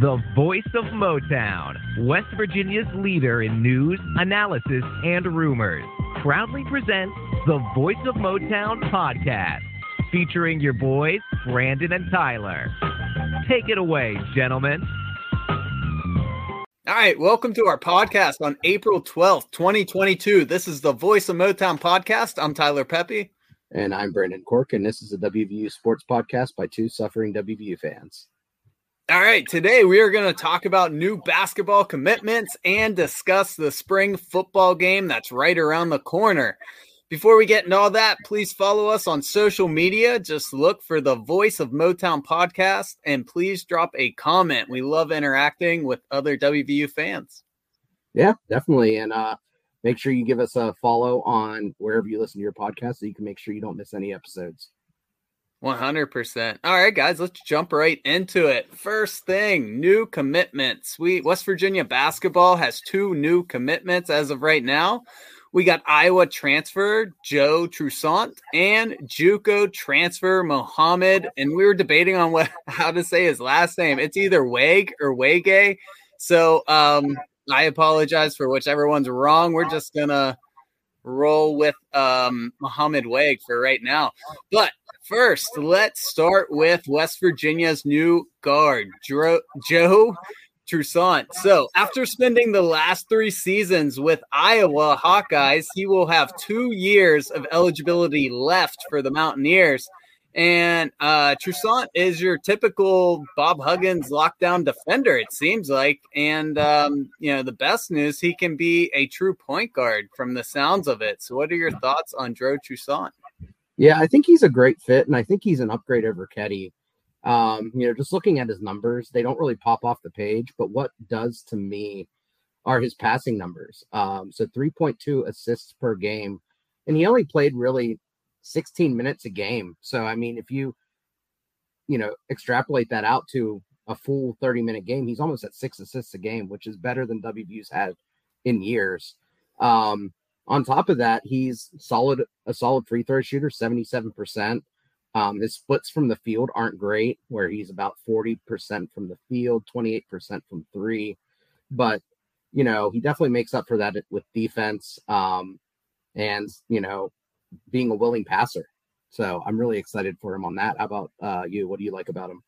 The voice of Motown, West Virginia's leader in news, analysis, and rumors, proudly presents the Voice of Motown podcast, featuring your boys, Brandon and Tyler. Take it away, gentlemen. All right, welcome to our podcast on April 12th, 2022. This is the Voice of Motown podcast. I'm Tyler Pepe. And I'm Brandon Cork, and this is the WVU Sports Podcast by two suffering WVU fans. All right, today we are going to talk about new basketball commitments and discuss the spring football game that's right around the corner. Before we get into all that, please follow us on social media. Just look for the Voice of Motown podcast and please drop a comment. We love interacting with other WVU fans. Yeah, definitely. And uh, make sure you give us a follow on wherever you listen to your podcast so you can make sure you don't miss any episodes. 100%. All right, guys, let's jump right into it. First thing, new commitments. We West Virginia basketball has two new commitments as of right now. We got Iowa transfer Joe Toussaint and JUCO transfer Mohamed, and we were debating on what how to say his last name. It's either Wag or Wage. So um, I apologize for whichever one's wrong. We're just gonna roll with um, Mohamed Wag for right now. But first, let's start with West Virginia's new guard, Joe Toussaint. So, after spending the last three seasons with Iowa Hawkeyes, he will have two years of eligibility left for the Mountaineers. And uh, Toussaint is your typical Bob Huggins lockdown defender, it seems like. And, um, you know, the best news, he can be a true point guard from the sounds of it. So, what are your thoughts on Joe Toussaint? Yeah, I think he's a great fit, and I think he's an upgrade over Keedy. Um, you know, just looking at his numbers, they don't really pop off the page, but what does to me are his passing numbers. Um, so 3.2 assists per game, and he only played really 16 minutes a game. So I mean, if you you know extrapolate that out to a full 30 minute game, he's almost at six assists a game, which is better than WVU's had in years. Um, on top of that, he's solid a solid free throw shooter, 77%. Um, his splits from the field aren't great, where he's about 40% from the field, 28% from three. But, you know, he definitely makes up for that with defense um, and, you know, being a willing passer. So I'm really excited for him on that. How about uh, you? What do you like about him?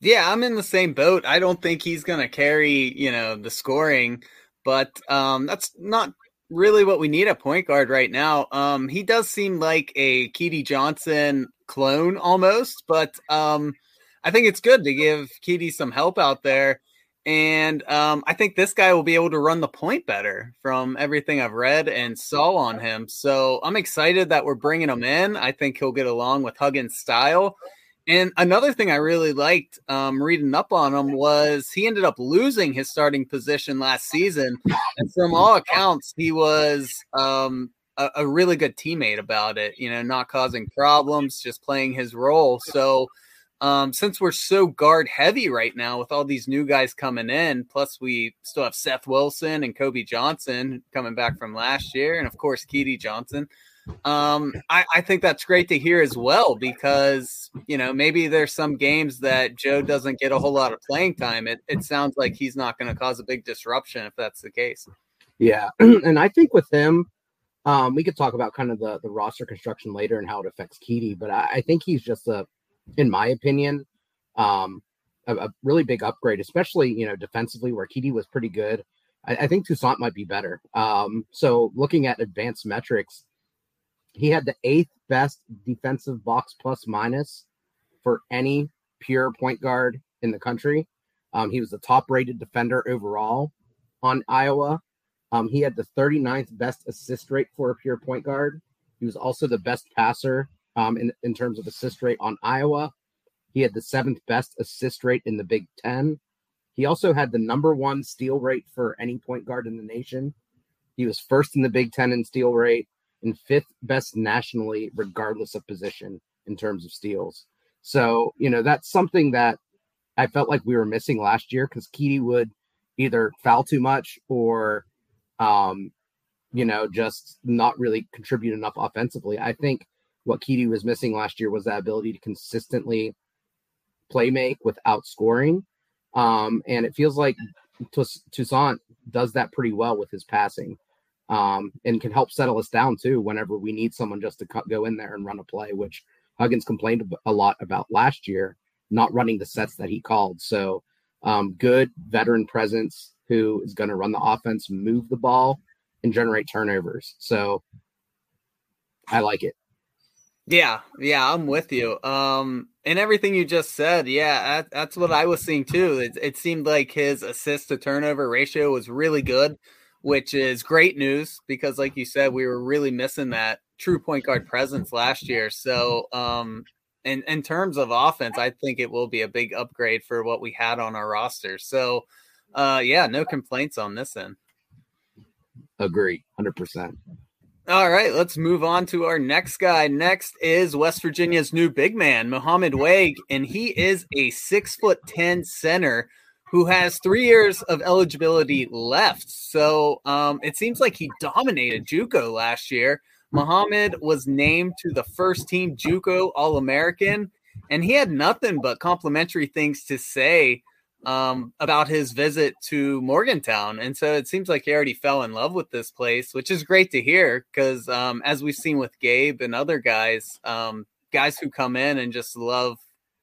Yeah, I'm in the same boat. I don't think he's going to carry, you know, the scoring, but um, that's not really what we need a point guard right now. Um, he does seem like a Keedy Johnson clone almost, but um, I think it's good to give Keedy some help out there. And um, I think this guy will be able to run the point better from everything I've read and saw on him. So I'm excited that we're bringing him in. I think he'll get along with Huggins' style. And another thing I really liked um, reading up on him was he ended up losing his starting position last season. And from all accounts, he was um, a, a really good teammate about it, you know, not causing problems, just playing his role. So, um, since we're so guard heavy right now with all these new guys coming in, plus we still have Seth Wilson and Kobe Johnson coming back from last year, and of course Keedy Johnson. Um, I, I think that's great to hear as well because you know maybe there's some games that Joe doesn't get a whole lot of playing time. It it sounds like he's not going to cause a big disruption if that's the case. Yeah, and I think with him, um, we could talk about kind of the the roster construction later and how it affects Keedy, but I, I think he's just a in my opinion, um, a, a, really big upgrade, especially you know defensively where Keedy was pretty good. I, I think Toussaint might be better. Um, so looking at advanced metrics, he had the eighth best defensive box plus minus for any pure point guard in the country. Um, he was the top rated defender overall on Iowa. Um, he had the 39th best assist rate for a pure point guard. He was also the best passer um, in, in terms of assist rate on Iowa. He had the seventh best assist rate in the Big Ten. He also had the number one steal rate for any point guard in the nation. He was first in the Big Ten in steal rate and fifth best nationally, regardless of position in terms of steals. So, you know, that's something that I felt like we were missing last year because Keedy would either foul too much or, um, you know, just not really contribute enough offensively. I think what Keedy was missing last year was that ability to consistently play make without scoring. Um, and it feels like Toussaint does that pretty well with his passing um, and can help settle us down too whenever we need someone just to go in there and run a play, which Huggins complained a lot about last year, not running the sets that he called. So, um, good veteran presence who is going to run the offense, move the ball, and generate turnovers. So, I like it. Yeah, yeah, I'm with you. Um, and everything you just said, yeah, that, that's what I was seeing too. It, it seemed like his assist to turnover ratio was really good, which is great news because, like you said, we were really missing that true point guard presence last year. So, um, in in terms of offense, I think it will be a big upgrade for what we had on our roster. So, uh, yeah, no complaints on this end. Agree, hundred percent. All right, let's move on to our next guy. Next is West Virginia's new big man, Mohamed Wague, and he is a six foot ten center who has three years of eligibility left. So um, it seems like he dominated JUCO last year. Mohamed was named to the first team JUCO All American, and he had nothing but complimentary things to say um, about his visit to Morgantown. And so it seems like he already fell in love with this place, which is great to hear because, um, as we've seen with Gabe and other guys, um, guys who come in and just love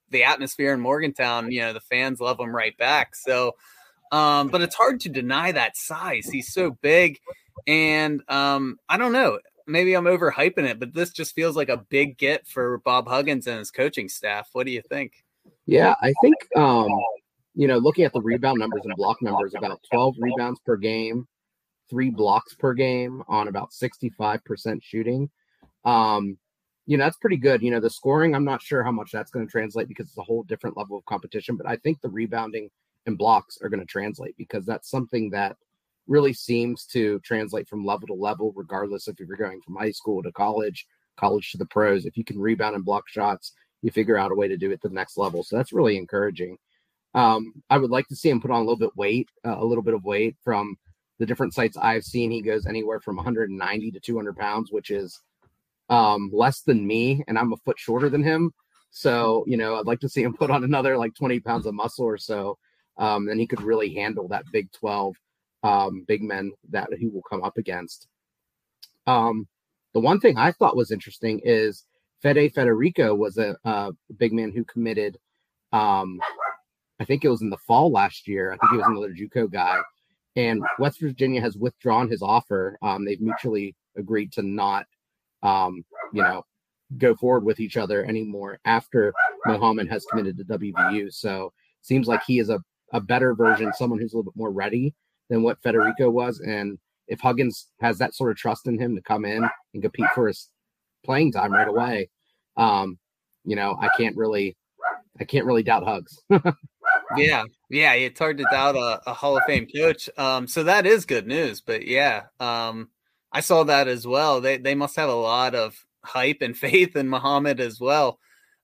the atmosphere in Morgantown, you know, the fans love them right back. So, um, but it's hard to deny that size. He's so big. And um, I don't know, maybe I'm overhyping it, but this just feels like a big get for Bob Huggins and his coaching staff. What do you think? Yeah, I think um, you know, looking at the rebound numbers and block numbers, about 12 rebounds per game, three blocks per game on about 65% shooting. Um, you know, that's pretty good. You know, the scoring, I'm not sure how much that's going to translate because it's a whole different level of competition, but I think the rebounding and blocks are going to translate because that's something that really seems to translate from level to level, regardless if you're going from high school to college, college to the pros. If you can rebound and block shots, you figure out a way to do it to the next level. So that's really encouraging. Um, I would like to see him put on a little bit weight, uh, a little bit of weight from the different sites I've seen. He goes anywhere from 190 to 200 pounds, which is um, less than me, and I'm a foot shorter than him. So, you know, I'd like to see him put on another like 20 pounds of muscle or so. Um, and he could really handle that Big 12 um, big men that he will come up against. Um, the one thing I thought was interesting is Fede Federiko was a, a big man who committed um, I think it was in the fall last year. I think he was another JUCO guy, and West Virginia has withdrawn his offer. Um, they've mutually agreed to not, um, you know, go forward with each other anymore after Mohamed has committed to WVU. So seems like he is a, a better version, someone who's a little bit more ready than what Federiko was. And if Huggins has that sort of trust in him to come in and compete for his playing time right away, um, you know, I can't really, I can't really doubt Hugs. yeah, yeah, it's hard to doubt a, a Hall of Fame coach. Um, so that is good news. But yeah, um, I saw that as well. They they must have a lot of hype and faith in Mohamed as well.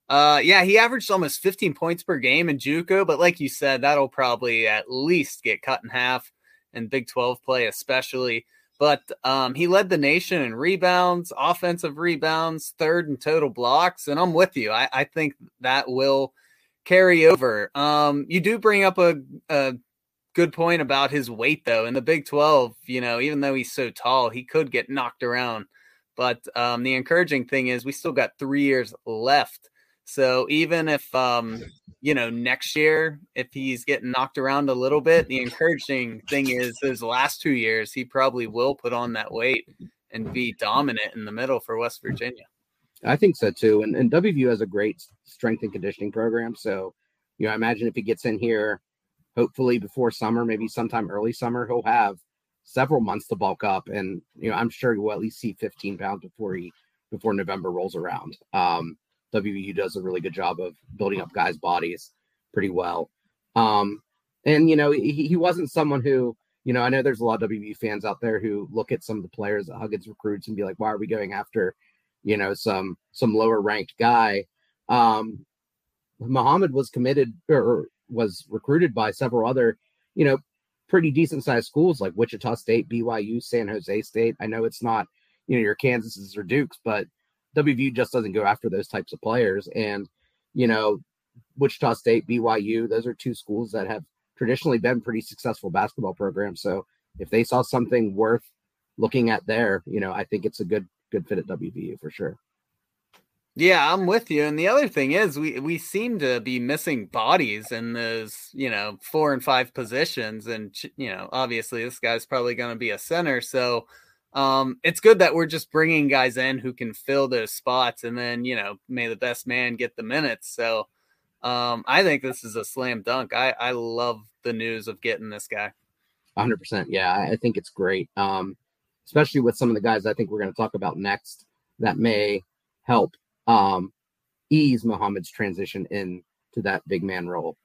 Uh, yeah, he averaged almost 15 points per game in JUCO, but like you said, that'll probably at least get cut in half in Big 12 play, especially. But um, he led the nation in rebounds, offensive rebounds, third in total blocks, and I'm with you. I, I think that will carry over. Um, you do bring up a, a good point about his weight, though. In the Big 12, you know, even though he's so tall, he could get knocked around. But um, the encouraging thing is we still got three years left. So even if, um, you know, next year, if he's getting knocked around a little bit, the encouraging thing is those last two years, he probably will put on that weight and be dominant in the middle for West Virginia. I think so too. And, and WVU has a great strength and conditioning program. So, you know, I imagine if he gets in here, hopefully before summer, maybe sometime early summer, he'll have several months to bulk up. And, you know, I'm sure he will at least see 15 pounds before he, before November rolls around. Um, WVU does a really good job of building up guys' bodies pretty well. Um, and, you know, he, he wasn't someone who, you know, I know there's a lot of WVU fans out there who look at some of the players that Huggins recruits and be like, why are we going after you know, some some lower ranked guy. Um, Mohamed was committed or was recruited by several other, you know, pretty decent sized schools like Wichita State, BYU, San Jose State. I know it's not, you know, your Kansases or Dukes, but WVU just doesn't go after those types of players. And, you know, Wichita State, BYU, those are two schools that have traditionally been pretty successful basketball programs. So if they saw something worth looking at there, you know, I think it's a good good fit at WVU for sure. Yeah, I'm with you. And the other thing is, we we seem to be missing bodies in those, you know, four and five positions. And you know, obviously, this guy's probably going to be a center. So, um, it's good that we're just bringing guys in who can fill those spots, and then you know, may the best man get the minutes. So, um, I think this is a slam dunk. I I love the news of getting this guy. 100. percent Yeah, I think it's great. Um, especially with some of the guys I think we're going to talk about next that may help um, ease Mohamed's transition in to that big man role.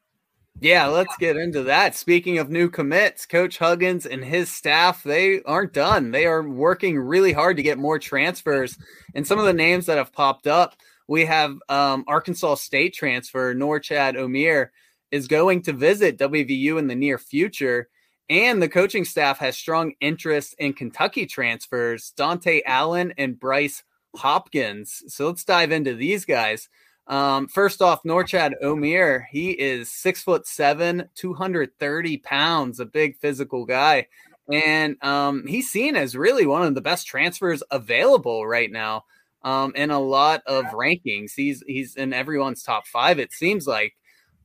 Yeah, let's get into that. Speaking of new commits, Coach Huggins and his staff, they aren't done. They are working really hard to get more transfers. And some of the names that have popped up, we have um, Arkansas State transfer Norchad Omier is going to visit WVU in the near future. And the coaching staff has strong interest in Kentucky transfers, Dontaie Allen and Bryce Hopkins. So let's dive into these guys. Um, first off, Norchad Omier, He is six foot seven, 230 pounds, a big physical guy. And um, he's seen as really one of the best transfers available right now um, in a lot of rankings. He's he's in everyone's top five, it seems like.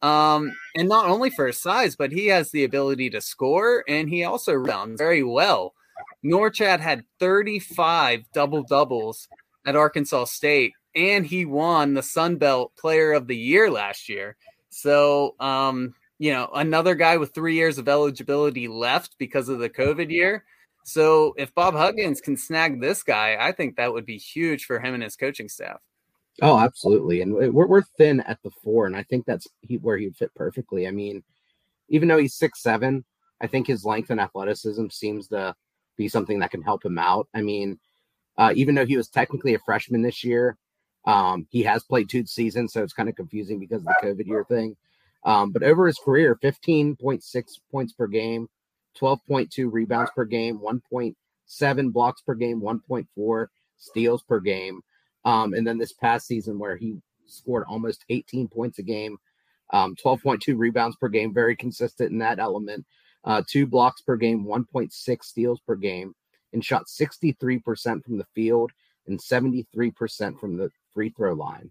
Um, and not only for his size, but he has the ability to score and he also runs very well. Norchad had 35 double doubles at Arkansas State, and he won the Sun Belt Player of the Year last year. So, um, you know, another guy with three years of eligibility left because of the COVID year. So, if Bob Huggins can snag this guy, I think that would be huge for him and his coaching staff. Oh, absolutely. And we're, we're thin at the four, and I think that's he, where he'd fit perfectly. I mean, even though he's six seven, I think his length and athleticism seems to be something that can help him out. I mean, uh, even though he was technically a freshman this year, um, he has played two seasons, so it's kind of confusing because of the COVID year thing. Um, but over his career, 15.6 points per game, 12.2 rebounds per game, 1.7 blocks per game, 1.4 steals per game. Um, and then this past season, where he scored almost 18 points a game, um, 12.2 rebounds per game, very consistent in that element, uh, two blocks per game, 1.6 steals per game, and shot 63% from the field and 73% from the free throw line.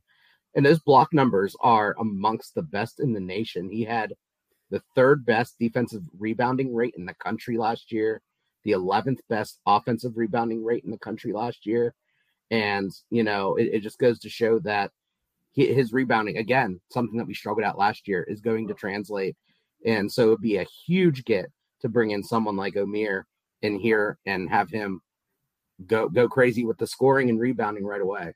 And those block numbers are amongst the best in the nation. He had the third best defensive rebounding rate in the country last year, the 11th best offensive rebounding rate in the country last year. And, you know, it, it just goes to show that he, his rebounding, again, something that we struggled at last year, is going to translate. And so it'd be a huge get to bring in someone like Omier in here and have him go go crazy with the scoring and rebounding right away.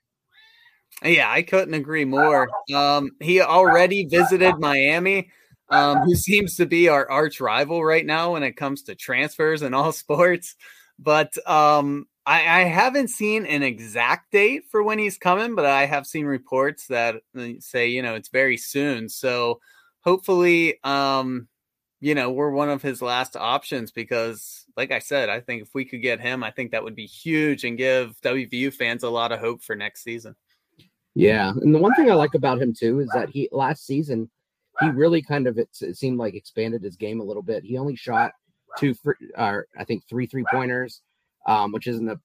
Yeah, I couldn't agree more. Um, he already visited Miami, um, who seems to be our arch rival right now when it comes to transfers and all sports. But um, I, I, haven't seen an exact date for when he's coming, but I have seen reports that uh, say you know it's very soon. So hopefully, um, you know, we're one of his last options because, like I said, I think if we could get him, I think that would be huge and give WVU fans a lot of hope for next season. Yeah, and the one thing I like about him too is that he last season he really kind of it, seemed like expanded his game a little bit. He only shot two, uh, I think three three pointers, um, which isn't a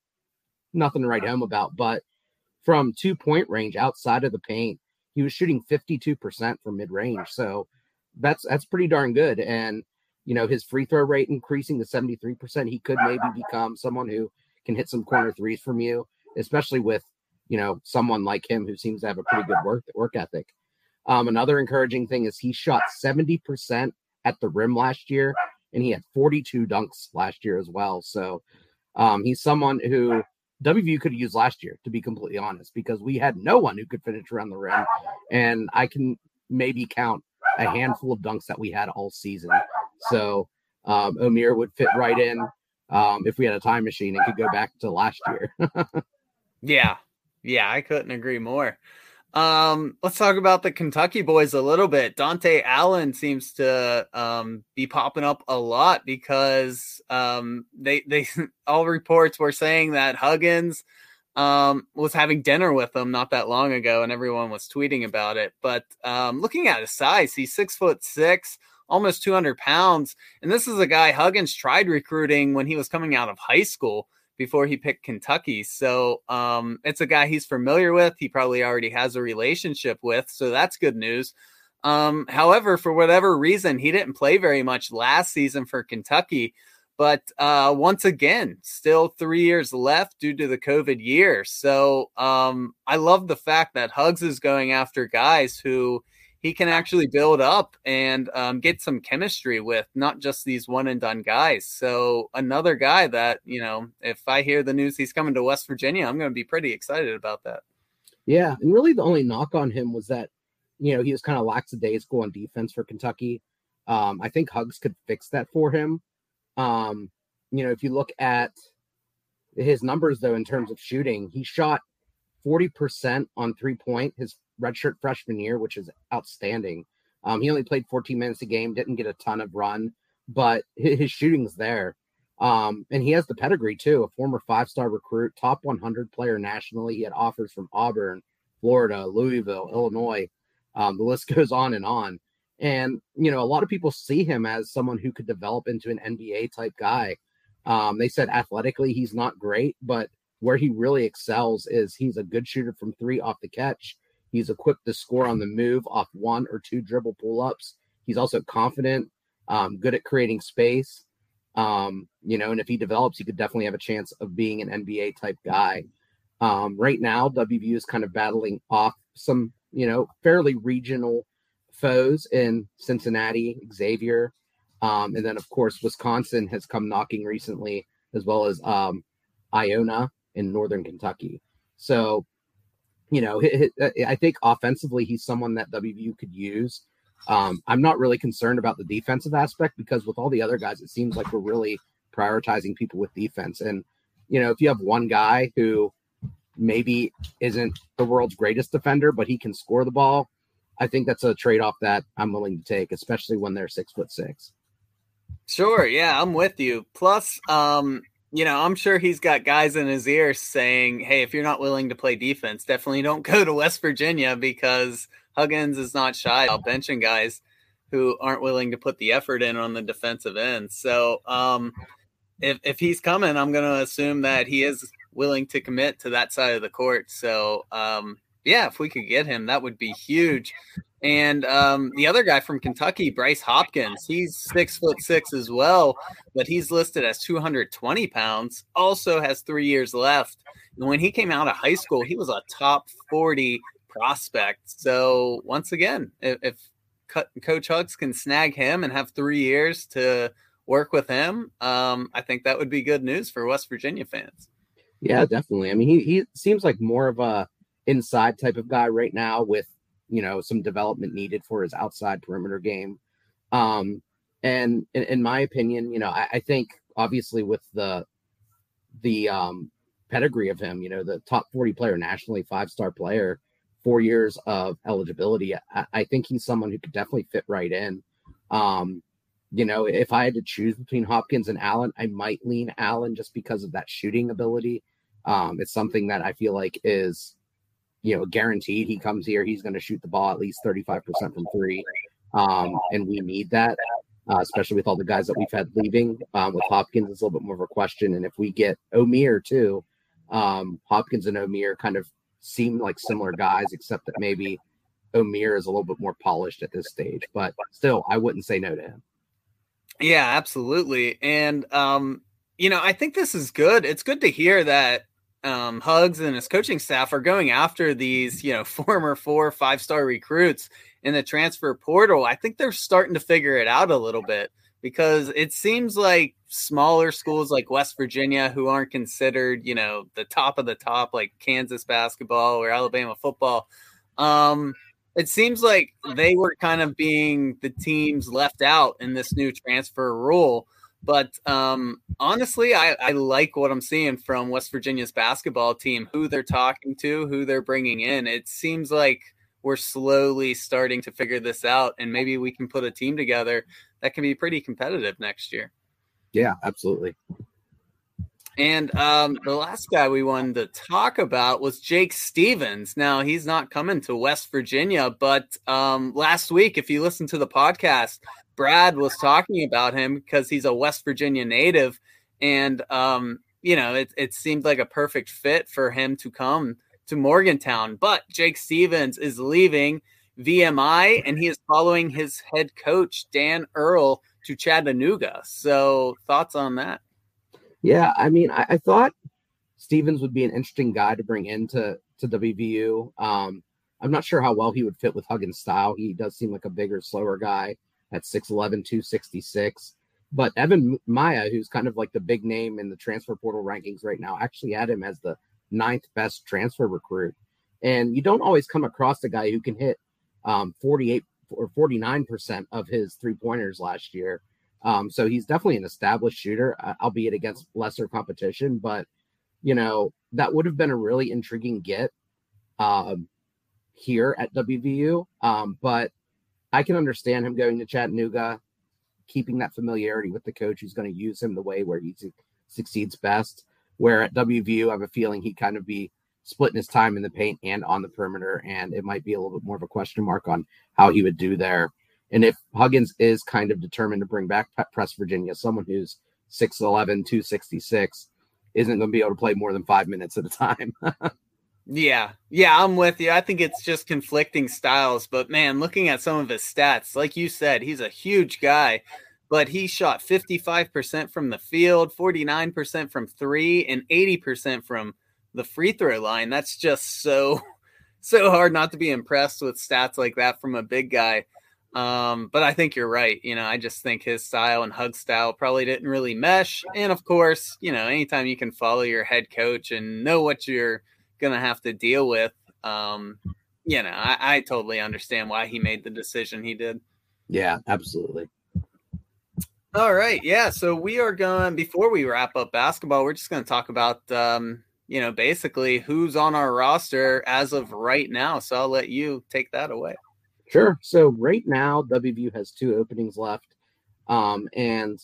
nothing to write home about. But from two point range outside of the paint, he was shooting fifty two percent from mid range. So that's that's pretty darn good. And you know, his free throw rate increasing to 73%, he could maybe become someone who can hit some corner threes from you, especially with, you know, someone like him who seems to have a pretty good work work ethic. Um, another encouraging thing is he shot 70% at the rim last year, and he had 42 dunks last year as well. So um, he's someone who WVU could have used last year, to be completely honest, because we had no one who could finish around the rim. And I can maybe count a handful of dunks that we had all season. So um, Omier would fit right in um, if we had a time machine and could go back to last year. yeah, yeah, I couldn't agree more. Um, let's talk about the Kentucky boys a little bit. Dontaie Allen seems to um, be popping up a lot because um, they they all reports were saying that Huggins um, was having dinner with him not that long ago, and everyone was tweeting about it. But um, looking at his size, he's six foot six, almost 200 pounds. And this is a guy Huggins tried recruiting when he was coming out of high school before he picked Kentucky. So um, it's a guy he's familiar with. He probably already has a relationship with. So that's good news. Um, however, for whatever reason, he didn't play very much last season for Kentucky. But uh, once again, still three years left due to the COVID year. So um, I love the fact that Hugs is going after guys who he can actually build up and um, get some chemistry with, not just these one and done guys. So another guy that you know, if I hear the news he's coming to West Virginia, I'm going to be pretty excited about that. Yeah, and really the only knock on him was that you know he was kind of lackadaisical on defense for Kentucky. Um, I think Hugs could fix that for him. Um, you know, if you look at his numbers though, in terms of shooting, he shot 40% on three point his redshirt freshman year, which is outstanding. Um, he only played 14 minutes a game, didn't get a ton of run, but his, his shooting's there. Um, and he has the pedigree too, a former five star recruit, top 100 player nationally. He had offers from Auburn, Florida, Louisville, Illinois. Um, the list goes on and on. And, you know, a lot of people see him as someone who could develop into an NBA type guy. Um, they said athletically, he's not great, but where he really excels is he's a good shooter from three off the catch. He's equipped to score on the move off one or two dribble pull ups. He's also confident, um, good at creating space. Um, you know, and if he develops, he could definitely have a chance of being an NBA type guy. Um, right now, WVU is kind of battling off some, you know, fairly regional foes in Cincinnati, Xavier, um, and then of course Wisconsin has come knocking recently, as well as um, Iona in Northern Kentucky. So, you know, I think offensively he's someone that WVU could use. Um, I'm not really concerned about the defensive aspect because with all the other guys, it seems like we're really prioritizing people with defense. And you know, if you have one guy who maybe isn't the world's greatest defender, but he can score the ball, I think that's a trade off that I'm willing to take, especially when they're six foot six. Sure, yeah, I'm with you. Plus, um, you know, I'm sure he's got guys in his ear saying, "Hey, if you're not willing to play defense, definitely don't go to West Virginia because Huggins is not shy about benching guys who aren't willing to put the effort in on the defensive end." So, um, if if he's coming, I'm going to assume that he is willing to commit to that side of the court. So, um, yeah, if we could get him, that would be huge. And um, the other guy from Kentucky, Bryce Hopkins, he's six foot six as well, but he's listed as 220 pounds. Also has three years left. And when he came out of high school, he was a top 40 prospect. So once again, if, if Coach Hugs can snag him and have three years to work with him, um, I think that would be good news for West Virginia fans. Yeah, definitely. I mean, he, he seems like more of a inside type of guy right now with you know some development needed for his outside perimeter game. Um and in, in my opinion you know I, I, think obviously with the the um pedigree of him you know the top 40 player nationally five star player four years of eligibility I, I think he's someone who could definitely fit right in. Um you know if i had to choose between hopkins and allen i might lean allen just because of that shooting ability. Um it's something that i feel like is you know, guaranteed he comes here, he's going to shoot the ball at least 35% from three. Um, and we need that, uh, especially with all the guys that we've had leaving. Um, with Hopkins, it's a little bit more of a question. And if we get Omier too, um, Hopkins and Omier kind of seem like similar guys, except that maybe Omier is a little bit more polished at this stage. But still, I wouldn't say no to him. Yeah, absolutely. And, um, you know, I think this is good. It's good to hear that um, Hugs and his coaching staff are going after these, you know, former four, five star recruits in the transfer portal. I think they're starting to figure it out a little bit because it seems like smaller schools like West Virginia, who aren't considered, you know, the top of the top, like Kansas basketball or Alabama football, um, it seems like they were kind of being the teams left out in this new transfer rule. But um, honestly, I, I like what I'm seeing from West Virginia's basketball team, who they're talking to, who they're bringing in. It seems like we're slowly starting to figure this out, and maybe we can put a team together that can be pretty competitive next year. Yeah, absolutely. And um, the last guy we wanted to talk about was Jake Stephens. Now, he's not coming to West Virginia, but um, last week, if you listen to the podcast, Brad was talking about him because he's a West Virginia native. And, um, you know, it, it seemed like a perfect fit for him to come to Morgantown. But Jake Stephens is leaving VMI and he is following his head coach, Dan Earl, to Chattanooga. So, thoughts on that? Yeah, I mean, I, I thought Stephens would be an interesting guy to bring into to WVU. Um, I'm not sure how well he would fit with Huggins' style. He does seem like a bigger, slower guy at 6'11, 266. But Evan Miya, who's kind of like the big name in the transfer portal rankings right now, actually had him as the ninth best transfer recruit. And you don't always come across a guy who can hit um, 48 or 49% of his three pointers last year. Um, so he's definitely an established shooter, uh, albeit against lesser competition. But you know that would have been a really intriguing get um, here at WVU. Um, but I can understand him going to Chattanooga, keeping that familiarity with the coach who's going to use him the way where he su- succeeds best. Where at WVU, I have a feeling he'd kind of be splitting his time in the paint and on the perimeter, and it might be a little bit more of a question mark on how he would do there. And if Huggins is kind of determined to bring back Press Virginia, someone who's 6'11, 266, isn't going to be able to play more than five minutes at a time. yeah. Yeah, I'm with you. I think it's just conflicting styles. But man, looking at some of his stats, like you said, he's a huge guy, but he shot 55% from the field, 49% from three, and 80% from the free throw line. That's just so, so hard not to be impressed with stats like that from a big guy. Um, but I think you're right. You know, I just think his style and Hug style probably didn't really mesh. And of course, you know, anytime you can follow your head coach and know what you're gonna have to deal with, um, you know, I, I totally understand why he made the decision he did. Yeah, absolutely. All right, yeah. So we are going before we wrap up basketball. We're just going to talk about, um, you know, basically who's on our roster as of right now. So I'll let you take that away. Sure. So right now, WVU has two openings left, um, and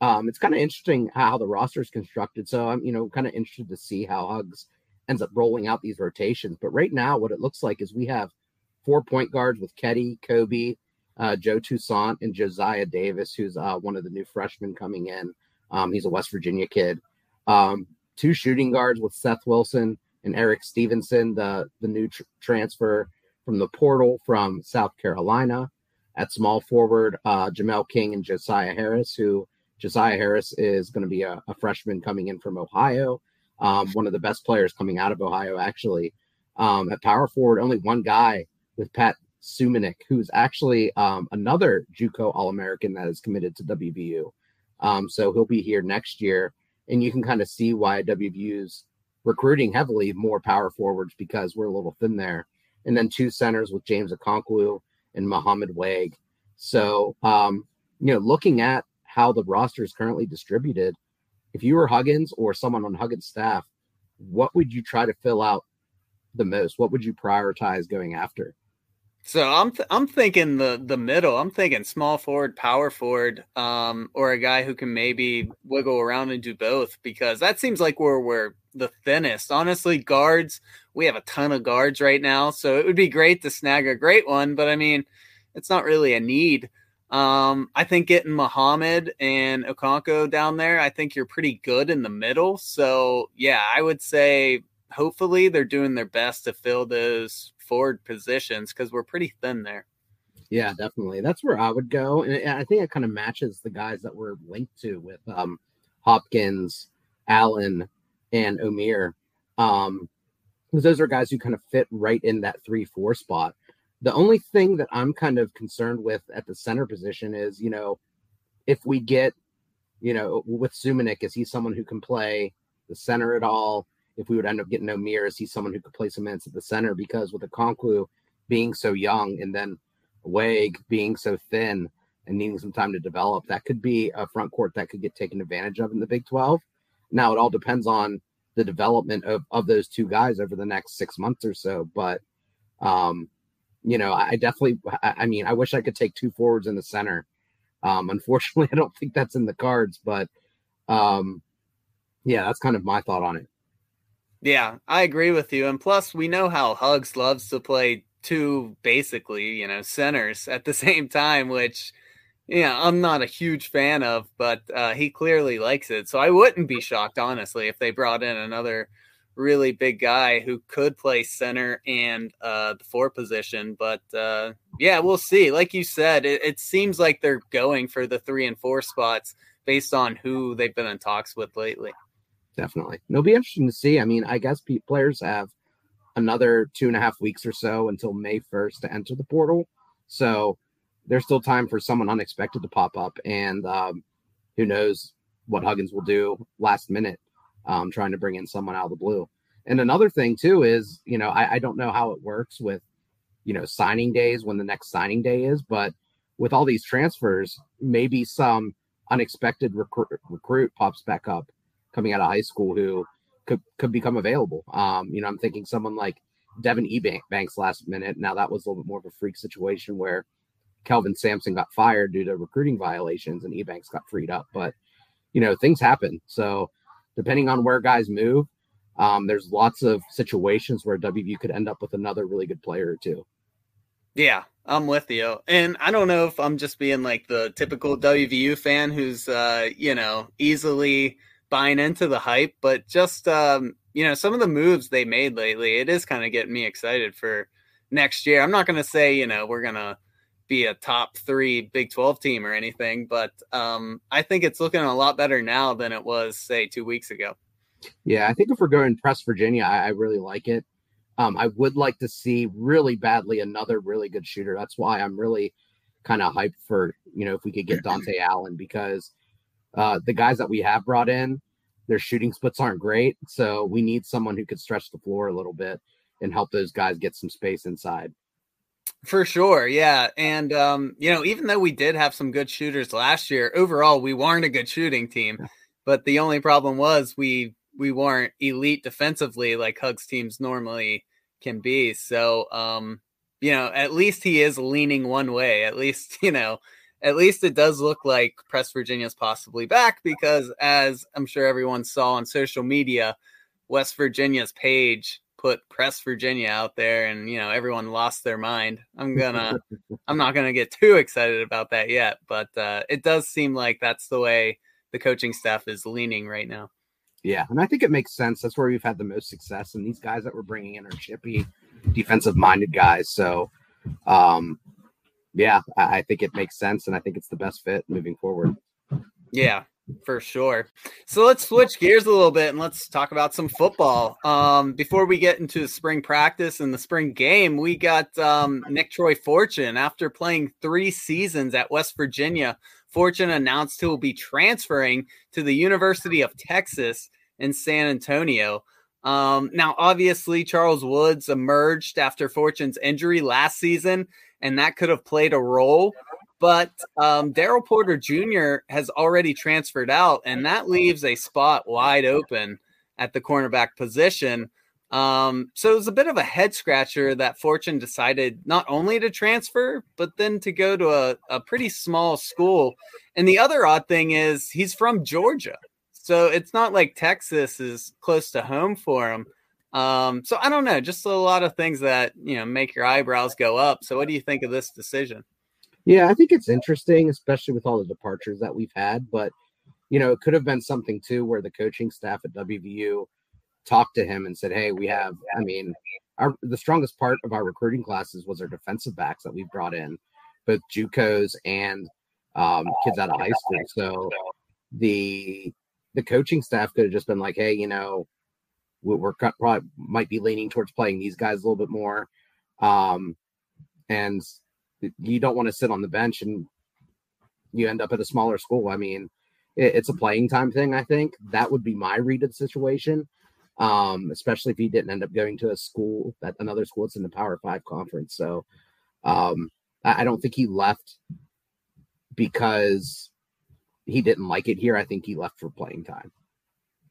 um, it's kind of interesting how the roster is constructed. So I'm, you know, kind of interested to see how Hugs ends up rolling out these rotations. But right now, what it looks like is we have four point guards with Keedy, Kobe, uh, Joe Toussaint, and Josiah Davis, who's uh, one of the new freshmen coming in. Um, he's a West Virginia kid. Um, two shooting guards with Seth Wilson and Erik Stevenson, the the new tr- transfer from the portal from South Carolina. At small forward, uh, Jamel King and Josiah Harris, who Josiah Harris is going to be a, a, freshman coming in from Ohio, um, one of the best players coming out of Ohio, actually. Um, at power forward, only one guy with Pat Suemnick, who's actually um, another JUCO All American that is committed to WVU. Um, so he'll be here next year, and you can kind of see why WVU's recruiting heavily more power forwards because we're a little thin there and then two centers with James Okonkwo and Mohamed Wague. So, um, you know, looking at how the roster is currently distributed, if you were Huggins or someone on Huggins staff, what would you try to fill out the most? What would you prioritize going after? So I'm th- I'm thinking the the middle. I'm thinking small forward, power forward, um, or a guy who can maybe wiggle around and do both because that seems like where we're the thinnest. Honestly, guards we have a ton of guards right now, so it would be great to snag a great one. But I mean, it's not really a need. Um, I think getting Mohamed and Okonkwo down there, I think you're pretty good in the middle. So yeah, I would say hopefully they're doing their best to fill those forward positions because we're pretty thin there. Yeah, definitely. That's where I would go, and I think it kind of matches the guys that we're linked to with um, Hopkins, Allen, and Omier. Um, because those are guys who kind of fit right in that three-four spot. The only thing that I'm kind of concerned with at the center position is, you know, if we get, you know, with Suemnick, is he someone who can play the center at all? if we would end up getting Omier, is he someone who could play some minutes at the center? Because with the Okonkwo being so young and then Wague being so thin and needing some time to develop, that could be a front court that could get taken advantage of in the Big 12. Now, it all depends on the development of, of those two guys over the next six months or so. But, um, you know, I definitely, I, mean, I wish I could take two forwards in the center. Um, unfortunately, I don't think that's in the cards, but, um, Yeah, that's kind of my thought on it. Yeah, I agree with you. And plus, we know how Hugs loves to play two basically, you know, centers at the same time, which yeah, I'm not a huge fan of, but uh, he clearly likes it. So I wouldn't be shocked, honestly, if they brought in another really big guy who could play center and uh, the four position. But uh, yeah, we'll see. Like you said, it, it, seems like they're going for the three and four spots based on who they've been in talks with lately. Definitely. It'll be interesting to see. I mean, I guess players have another two and a half weeks or so until May 1st to enter the portal. So there's still time for someone unexpected to pop up. And um, who knows what Huggins will do last minute, um, trying to bring in someone out of the blue. And another thing, too, is, you know, I, I don't know how it works with, you know, signing days when the next signing day is, but with all these transfers, maybe some unexpected recruit, recruit pops back up coming out of high school who could could become available. Um, you know, I'm thinking someone like Devin Ebanks last minute. Now that was a little bit more of a freak situation where Kelvin Sampson got fired due to recruiting violations and Ebanks got freed up. But you know, things happen. So depending on where guys move, um, there's lots of situations where WVU could end up with another really good player or two. Yeah, I'm with you. And I don't know if I'm just being like the typical WVU fan who's uh, you know, easily buying into the hype, but just um, you know, some of the moves they made lately, it is kind of getting me excited for next year. I'm not going to say, you know, we're going to be a top 3 Big 12 team or anything, but um, I think it's looking a lot better now than it was say 2 weeks ago. Yeah, I think if we're going press Virginia, I, I really like it. Um, I would like to see really badly another really good shooter. That's why I'm really kind of hyped for, you know, if we could get Dontaie Allen because uh, the guys that we have brought in, their shooting splits aren't great. So we need someone who could stretch the floor a little bit and help those guys get some space inside. For sure, yeah. And um, you know, even though we did have some good shooters last year, overall we weren't a good shooting team. But the only problem was we we weren't elite defensively like Hugs teams normally can be. So um, you know, at least he is leaning one way. At least, you know, at least it does look like Press Virginia is possibly back because, as I'm sure everyone saw on social media, West Virginia's page put Press Virginia out there, and you know everyone lost their mind. I'm gonna, I'm not gonna get too excited about that yet, but uh, it does seem like that's the way the coaching staff is leaning right now. Yeah, and I think it makes sense. That's where we've had the most success, and these guys that we're bringing in are chippy, defensive-minded guys. So, um, yeah, I, I think it makes sense, and I think it's the best fit moving forward. Yeah, for sure. So let's switch gears a little bit and let's talk about some football. Um, before we get into spring practice and the spring game, we got um, Nicktroy Fortune. After playing three seasons at West Virginia, Fortune announced he will be transferring to the University of Texas in San Antonio. Um, now, obviously, Charles Woods emerged after Fortune's injury last season, and that could have played a role. But um, Daryl Porter Jr. has already transferred out, and that leaves a spot wide open at the cornerback position. Um, so it was a bit of a head scratcher that Fortune decided not only to transfer, but then to go to a, a pretty small school. And the other odd thing is he's from Georgia. So it's not like Texas is close to home for him. Um, so I don't know, just a lot of things that you know make your eyebrows go up. So what do you think of this decision? Yeah, I think it's interesting, especially with all the departures that we've had. But you know, it could have been something too where the coaching staff at WVU talked to him and said, "Hey, we have. I mean, our the strongest part of our recruiting classes was our defensive backs that we brought in, both JUCOs and um, kids out of high school. So the the coaching staff could have just been like, hey, you know, we're probably might be leaning towards playing these guys a little bit more. Um, and you don't want to sit on the bench and you end up at a smaller school. I mean, it, it's a playing time thing. I think that would be my read of the situation. Um, especially if he didn't end up going to a school that another school that's in the Power Five conference. So, um, I, I don't think he left because he didn't like it here. I think he left for playing time.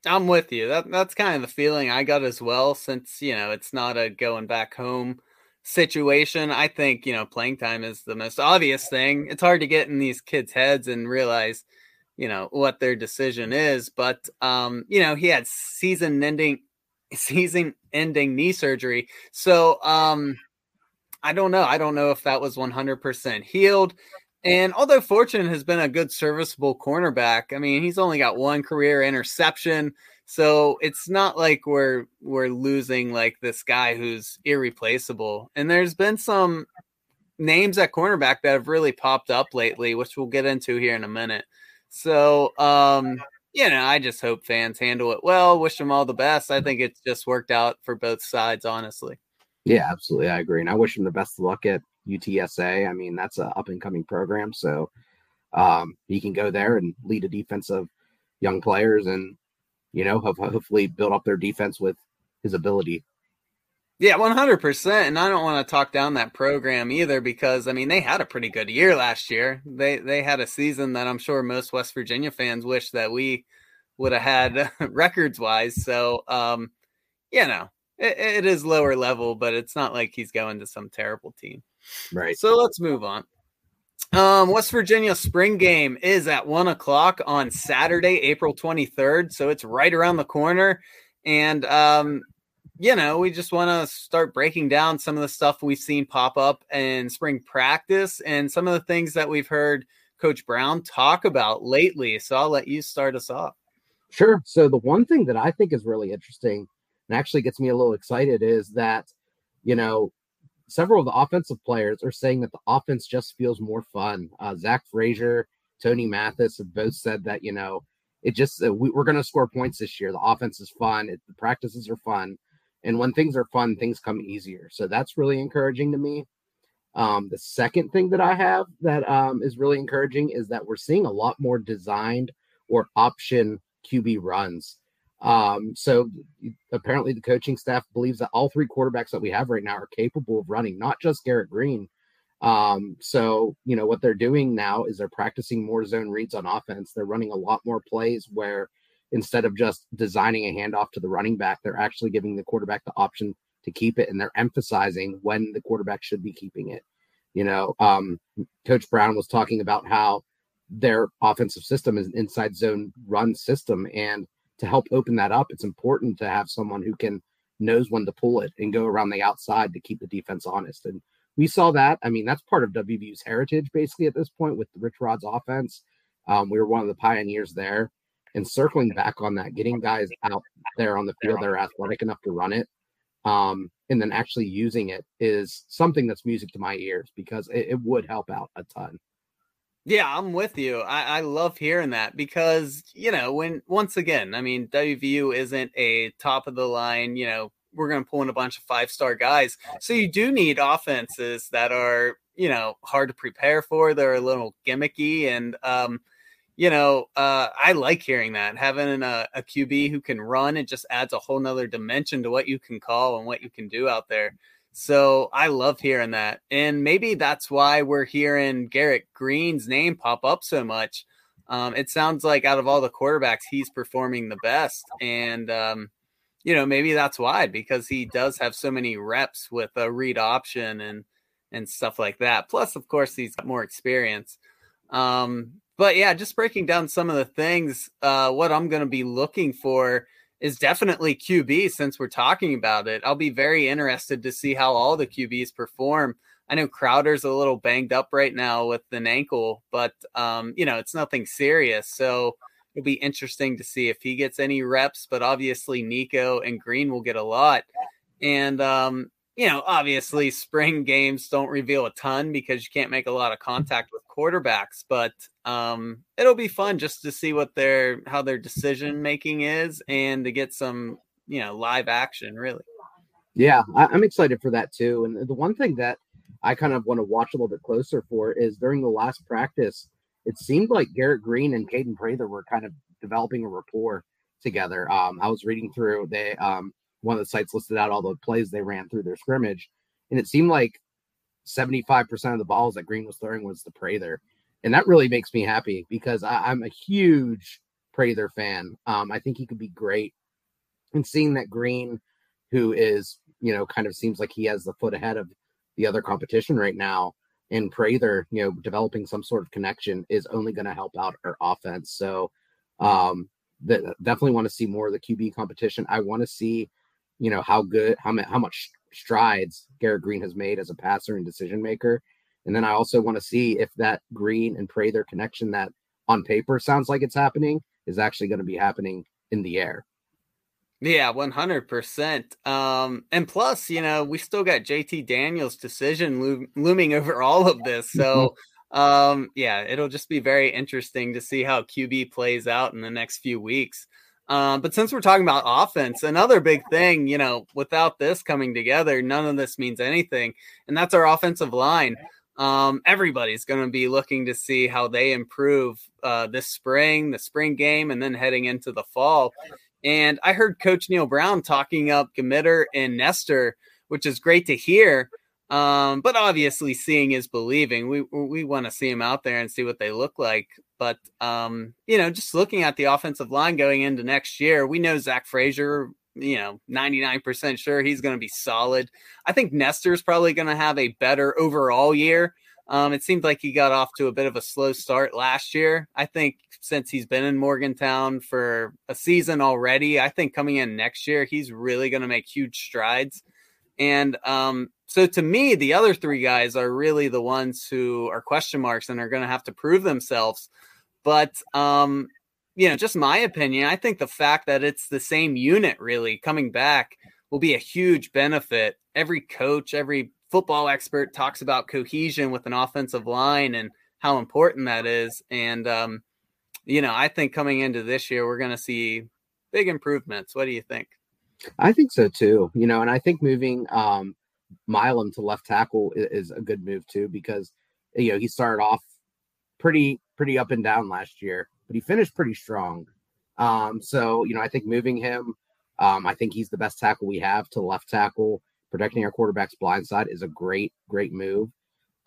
I'm with you. That that's kind of the feeling I got as well. Since you know it's not a going back home situation, I think you know playing time is the most obvious thing. It's hard to get in these kids' heads and realize you know what their decision is. But um, you know, he had season ending season ending knee surgery. So um I don't know. I don't know if that was 100% healed. And although Fortune has been a good serviceable cornerback, I mean, he's only got one career interception, so it's not like we're we're losing like this guy who's irreplaceable. And there's been some names at cornerback that have really popped up lately, which we'll get into here in a minute. So, um, you know, I just hope fans handle it well. Wish them all the best. I think it's just worked out for both sides, honestly. Yeah, absolutely. I agree. And I wish him the best of luck at UTSA. I mean, that's an up and coming program. So um, he can go there and lead a defense of young players and, you know, hopefully build up their defense with his ability. Yeah, 100%. And I don't want to talk down that program either because, I mean, they had a pretty good year last year. They, they had a season that I'm sure most West Virginia fans wish that we would have had records wise. So, um, you know, it, it is lower level, but it's not like he's going to some terrible team. Right. So let's move on. Um, West Virginia spring game is at one o'clock on Saturday, April 23rd. So it's right around the corner. And, um, you know, we just want to start breaking down some of the stuff we've seen pop up in spring practice and some of the things that we've heard Coach Brown talk about lately. So I'll let you start us off. Sure. So the one thing that I think is really interesting and actually gets me a little excited is that, you know, several of the offensive players are saying that the offense just feels more fun. Uh, Zach Frazier, Tony Mathis have both said that, you know, it just, uh, we, are going to score points this year. The offense is fun. It, the practices are fun. And when things are fun, things come easier. So that's really encouraging to me. Um, the second thing that I have that um, is really encouraging is that we're seeing a lot more designed or option QB runs. Um, so apparently the coaching staff believes that all three quarterbacks that we have right now are capable of running, not just Garrett Greene. Um, so you know what they're doing now is they're practicing more zone reads on offense. They're running a lot more plays where instead of just designing a handoff to the running back, they're actually giving the quarterback the option to keep it, and they're emphasizing when the quarterback should be keeping it. You know, um, Coach Brown was talking about how their offensive system is an inside zone run system, and to help open that up, it's important to have someone who can knows when to pull it and go around the outside to keep the defense honest. And we saw that. I mean, that's part of WVU's heritage basically at this point with the Rich Rod's offense. Um, we were one of the pioneers there. And circling back on that, getting guys out there on the field that are athletic enough to run it, um, and then actually using it is something that's music to my ears because it, it would help out a ton. Yeah, I'm with you. I, I love hearing that because, you know, when once again, I mean, WVU isn't a top of the line, you know, we're going to pull in a bunch of five star guys. So you do need offenses that are, you know, hard to prepare for. They're a little gimmicky. And, um, you know, uh, I like hearing that. Having a, a QB who can run, it just adds a whole nother dimension to what you can call and what you can do out there. So I love hearing that. And maybe that's why we're hearing Garrett Greene's name pop up so much. Um, it sounds like out of all the quarterbacks, he's performing the best. And, um, you know, maybe that's why, because he does have so many reps with a read option and, and stuff like that. Plus, of course, he's got more experience. Um, but yeah, just breaking down some of the things, uh, what I'm going to be looking for is definitely QB since we're talking about it. I'll be very interested to see how all the QBs perform. I know Crowder's a little banged up right now with an ankle, but um, you know, it's nothing serious. So it'll be interesting to see if he gets any reps, but obviously Nico and Greene will get a lot. And um, you know, obviously spring games don't reveal a ton because you can't make a lot of contact with quarterbacks, but um, it'll be fun just to see what their how their decision making is and to get some you know live action really. Yeah, I'm excited for that too. And the one thing that I kind of want to watch a little bit closer for is during the last practice, it seemed like Garrett Greene and Kaden Prather were kind of developing a rapport together. Um, I was reading through they um, one of the sites listed out all the plays they ran through their scrimmage, and it seemed like 75% of the balls that Greene was throwing was the Prather. And that really makes me happy because I, am a huge Prather fan. Um, I think he could be great. And seeing that Greene, who is, you know, kind of seems like he has the foot ahead of the other competition right now, and Prather, you know, developing some sort of connection is only going to help out our offense. So, um, the, definitely want to see more of the QB competition. I want to see, you know, how good, how how much strides Garrett Greene has made as a passer and decision maker. And then I also want to see if that Greene and Prather connection that on paper sounds like it's happening is actually going to be happening in the air. Yeah, 100%. Um, and plus, you know, we still got JT Daniels' decision lo- looming over all of this. So, um, yeah, it'll just be very interesting to see how QB plays out in the next few weeks. Um, but since we're talking about offense, another big thing, you know, without this coming together, none of this means anything. And that's our offensive line. Um, everybody's going to be looking to see how they improve uh, this spring, the spring game, and then heading into the fall. And I heard Coach Neal Brown talking up Gmiter and Nester, which is great to hear. Um, but obviously, seeing is believing. We we want to see them out there and see what they look like. But um, you know, just looking at the offensive line going into next year, we know Zach Frazier. You know, ninety nine percent sure he's going to be solid. I think Nester's probably going to have a better overall year. Um, it seemed like he got off to a bit of a slow start last year. I think since he's been in Morgantown for a season already, I think coming in next year, he's really going to make huge strides. And um, so to me, the other three guys are really the ones who are question marks and are going to have to prove themselves. But, um, you know, just my opinion, I think the fact that it's the same unit really coming back will be a huge benefit. Every coach, every football expert talks about cohesion with an offensive line and how important that is. And, um, you know, I think coming into this year, we're going to see big improvements. What do you think? I think so too. You know, and I think moving um, Milum to left tackle is, is a good move too because you know he started off pretty pretty up and down last year, but he finished pretty strong. Um, so you know, I think moving him, um, I think he's the best tackle we have to left tackle protecting our quarterback's blind side is a great, great move.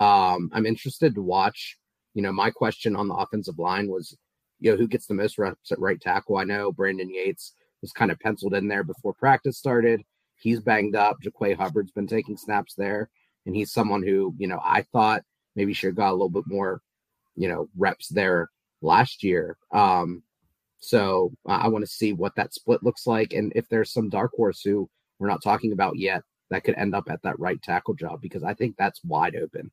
Um, I'm interested to watch. You know, my question on the offensive line was, you know, who gets the most reps at right tackle? I know Brandon Yates was kind of penciled in there before practice started. He's banged up. Jaquay Hubbard's been taking snaps there, and he's someone who, you know, I thought maybe should have got a little bit more, you know, reps there last year. Um, so I want to see what that split looks like, and if there's some dark horse who we're not talking about yet that could end up at that right tackle job because I think that's wide open.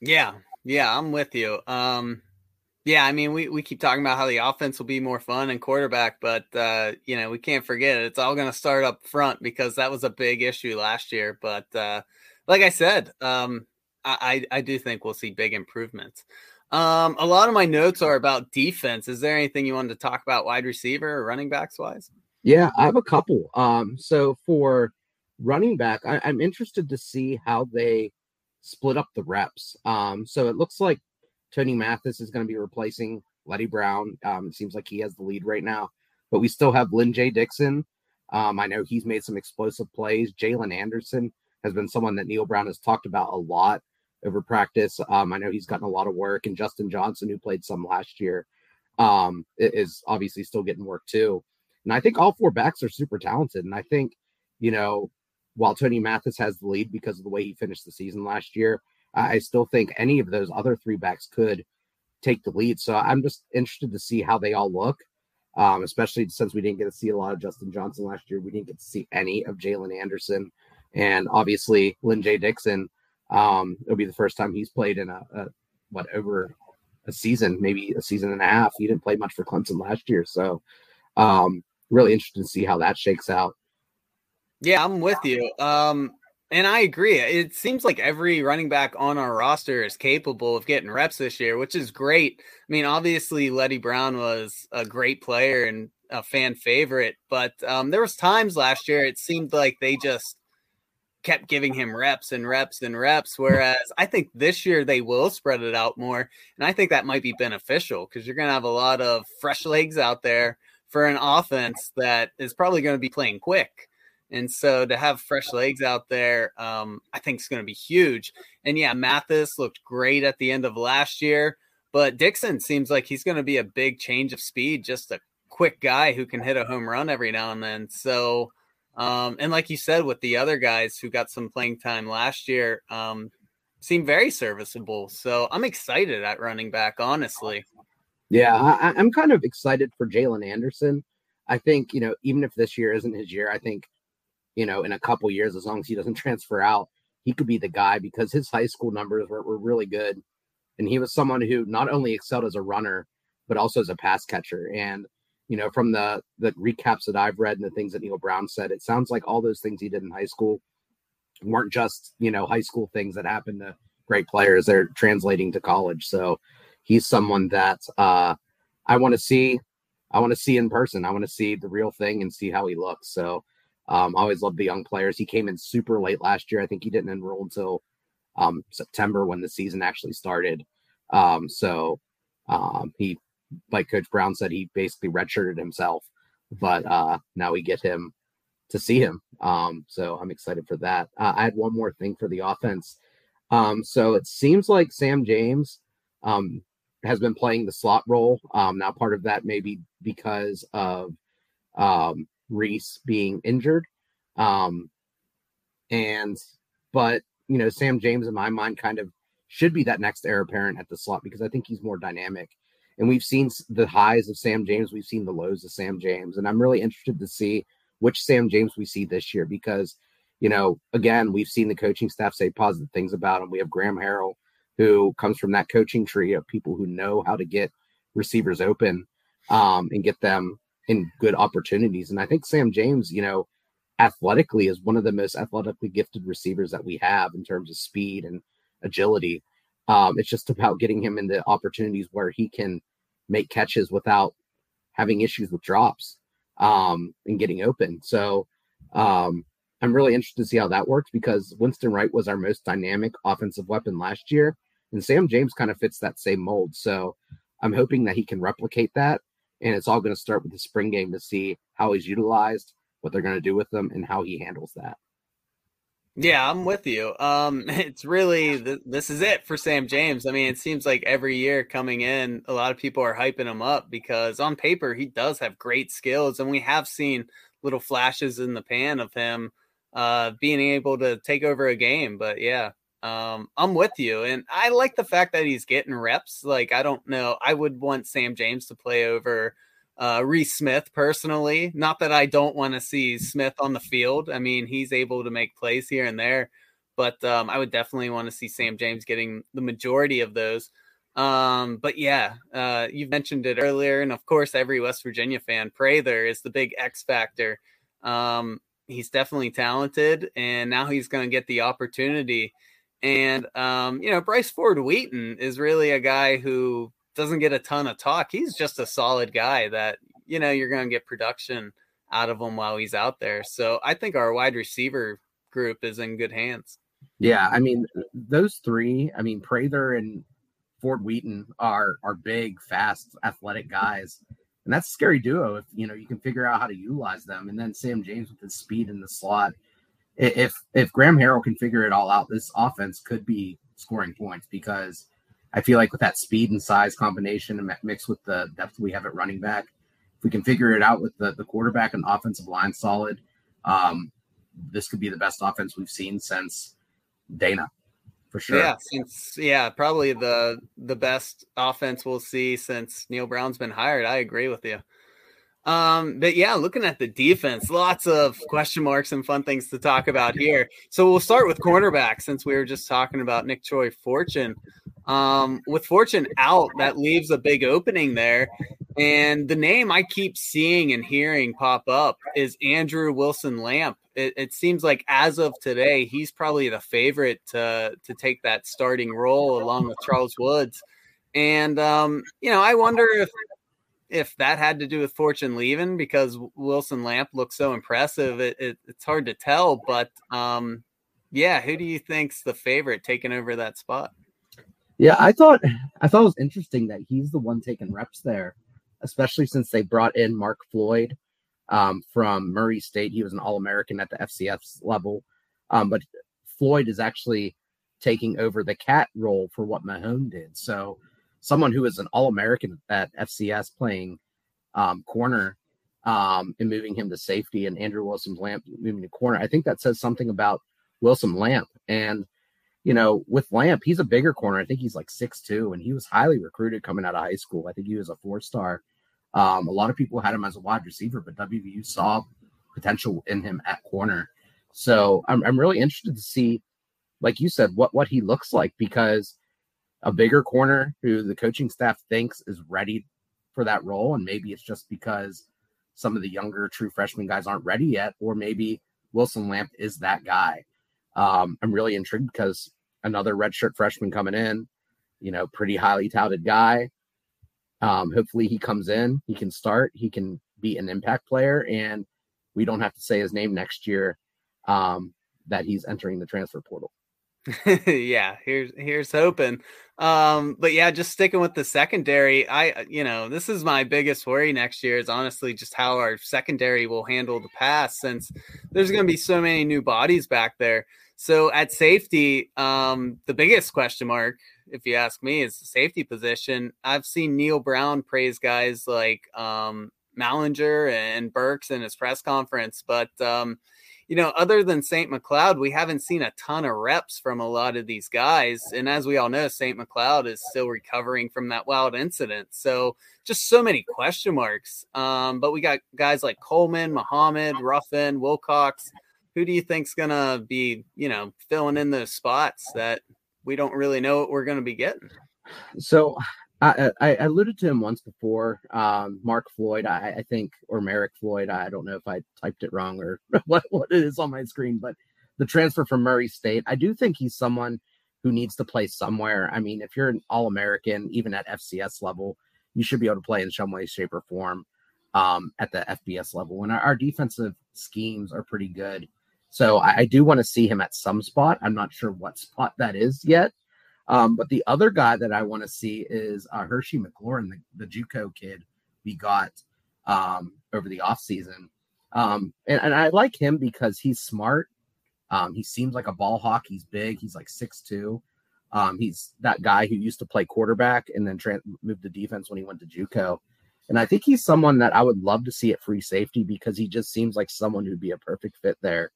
Yeah, yeah, I'm with you. Um, yeah, I mean, we, we keep talking about how the offense will be more fun and quarterback, but uh, you know, we can't forget it. It's all going to start up front because that was a big issue last year. But uh, like I said, um, I, I do think we'll see big improvements. Um, a lot of my notes are about defense. Is there anything you wanted to talk about wide receiver or running backs wise? Yeah, I have a couple. Um, so for running back, I, am interested to see how they split up the reps. Um, so it looks like Tony Mathis is going to be replacing Leddie Brown. Um, it seems like he has the lead right now, but we still have Lyn-J Dixon. Um, I know he's made some explosive plays. Jaylen Anderson has been someone that Neal Brown has talked about a lot over practice. Um, I know he's gotten a lot of work, and Justin Johnson, who played some last year, um, is obviously still getting work too. And I think all four backs are super talented. And I think, you know, while Tony Mathis has the lead because of the way he finished the season last year, I still think any of those other three backs could take the lead. So I'm just interested to see how they all look, um, especially since we didn't get to see a lot of Justin Johnson last year. We didn't get to see any of Jaylen Anderson. And obviously, Lyn-J Dixon, um, it'll be the first time he's played in a, a, what, over a season, maybe a season and a half. He didn't play much for Clemson last year. So, um, really interested to see how that shakes out. Yeah, I'm with you. Um, and I agree. It seems like every running back on our roster is capable of getting reps this year, which is great. I mean, obviously, Leddie Brown was a great player and a fan favorite, but um, there was times last year it seemed like they just kept giving him reps and reps and reps. Whereas I think this year they will spread it out more, and I think that might be beneficial because you're going to have a lot of fresh legs out there for an offense that is probably going to be playing quick. And so to have fresh legs out there, um, I think is going to be huge. And yeah, Mathis looked great at the end of last year, but Dixon seems like he's going to be a big change of speed, just a quick guy who can hit a home run every now and then. So, um, and like you said, with the other guys who got some playing time last year, um, seem very serviceable. So I'm excited at running back, honestly. Yeah, I, I'm kind of excited for Jaylen Anderson. I think, you know, even if this year isn't his year, I think, you know, in a couple years, as long as he doesn't transfer out, he could be the guy because his high school numbers were, were really good. And he was someone who not only excelled as a runner, but also as a pass catcher. And, you know, from the the recaps that I've read and the things that Neal Brown said, it sounds like all those things he did in high school weren't just, you know, high school things that happened to great players. They're translating to college. So he's someone that uh I want to see. I want to see in person. I want to see the real thing and see how he looks. So um, I always love the young players. He came in super late last year. I think he didn't enroll until um, September when the season actually started. Um, so um, he, like Coach Brown said, he basically redshirted himself, but uh, now we get him to see him. Um, so I'm excited for that. Uh, I had one more thing for the offense. Um, so it seems like Sam James um, has been playing the slot role. Um, now, part of that may be because of um, Reese being injured. Um, and, but, you know, Sam James, in my mind, kind of should be that next heir apparent at the slot because I think he's more dynamic. And we've seen the highs of Sam James, we've seen the lows of Sam James. And I'm really interested to see which Sam James we see this year because, you know, again, we've seen the coaching staff say positive things about him. We have Graham Harrell, who comes from that coaching tree of people who know how to get receivers open um, and get them in good opportunities. And I think Sam James, you know, athletically is one of the most athletically gifted receivers that we have in terms of speed and agility. Um, it's just about getting him into opportunities where he can make catches without having issues with drops um, and getting open. So um, I'm really interested to see how that works because Winston Wright was our most dynamic offensive weapon last year, and Sam James kind of fits that same mold. So I'm hoping that he can replicate that and it's all going to start with the spring game to see how he's utilized, what they're going to do with him, and how he handles that. Yeah, I'm with you. Um, it's really this is it for Sam James. I mean, it seems like every year coming in, a lot of people are hyping him up because on paper he does have great skills, and we have seen little flashes in the pan of him uh, being able to take over a game. But yeah, um, I'm with you, and I like the fact that he's getting reps. Like, I don't know, I would want Sam James to play over uh, Reese Smith personally. Not that I don't want to see Smith on the field. I mean, he's able to make plays here and there, but um, I would definitely want to see Sam James getting the majority of those. Um, but yeah, uh, you mentioned it earlier, and of course, every West Virginia fan, Prather is the big X factor. Um, he's definitely talented, and now he's going to get the opportunity and um, you know, Bryce Ford Wheaton is really a guy who doesn't get a ton of talk. He's just a solid guy that you know you're going to get production out of him while he's out there. So I think our wide receiver group is in good hands. Yeah, I mean those three. I mean Prather and Ford Wheaton are are big, fast, athletic guys, and that's a scary duo if you know you can figure out how to utilize them. And then Sam James with his speed in the slot if if Graham Harrell can figure it all out, this offense could be scoring points because I feel like with that speed and size combination and mixed with the depth we have at running back, if we can figure it out with the, the quarterback and offensive line solid, um, this could be the best offense we've seen since Dana, for sure. Yeah, since yeah, probably the the best offense we'll see since Neal Brown's been hired. I agree with you. Um, but yeah, looking at the defense, lots of question marks and fun things to talk about here. So we'll start with cornerback since we were just talking about Nicktroy Fortune. Um, with Fortune out, that leaves a big opening there. And the name I keep seeing and hearing pop up is Andrew Wilson Lamp. It, it, seems like as of today, he's probably the favorite to to take that starting role along with Charles Woods. And um, you know, I wonder if if that had to do with Fortune leaving because Wilson Lamp looks so impressive, it, it, it's hard to tell. But um, yeah, who do you think's the favorite taking over that spot? Yeah, I thought I thought it was interesting that he's the one taking reps there, especially since they brought in Mark Floyd um, from Murray State. He was an All American at the FCS level, um, but Floyd is actually taking over the cat role for what Mahone did. So someone who is an All American at FCS playing um, corner um, and moving him to safety, and Andrew Wilson Lamp moving to corner. I think that says something about Wilson Lamp. And you know, with Lamp, he's a bigger corner. I think he's like six two, and he was highly recruited coming out of high school. I think he was a four star. Um, a lot of people had him as a wide receiver, but WVU saw potential in him at corner. So I'm, I'm really interested to see, like you said, what what he looks like because a bigger corner who the coaching staff thinks is ready for that role, and maybe it's just because some of the younger true freshman guys aren't ready yet, or maybe Wilson Lamp is that guy. Um, I'm really intrigued because another redshirt freshman coming in, you know, pretty highly touted guy. Um, hopefully he comes in, he can start, he can be an impact player, and we don't have to say his name next year um, that he's entering the transfer portal. yeah, here's here's hoping. Um, but yeah, just sticking with the secondary, I you know, this is my biggest worry next year is honestly just how our secondary will handle the pass since there's gonna be so many new bodies back there. So at safety, um, the biggest question mark, if you ask me, is the safety position. I've seen Neal Brown praise guys like um Mallinger and Burks in his press conference, but um you know, other than Saint McLeod, we haven't seen a ton of reps from a lot of these guys. And as we all know, Saint McLeod is still recovering from that wild incident. So just so many question marks. Um, but we got guys like Coleman, Muhammad, Ruffin, Wilcox. Who do you think's gonna be, you know, filling in those spots that we don't really know what we're gonna be getting? So I, I, alluded to him once before. Um, Mark Floyd, I, I, think, or Merrick Floyd. I don't know if I typed it wrong or what, what it is on my screen, but the transfer from Murray State, I do think he's someone who needs to play somewhere. I mean, if you're an All American, even at FCS level, you should be able to play in some way, shape, or form um, at the FBS level. And our, our defensive schemes are pretty good. So I, I do want to see him at some spot. I'm not sure what spot that is yet. Um, but the other guy that I want to see is uh, Hershey McLaurin, the, the JUCO kid we got um, over the offseason. Um, and, and I like him because he's smart. Um, he seems like a ball hawk. He's big. He's like six two. Um, he's that guy who used to play quarterback and then tra- moved to defense when he went to JUCO. And I think he's someone that I would love to see at free safety because he just seems like someone who'd be a perfect fit there.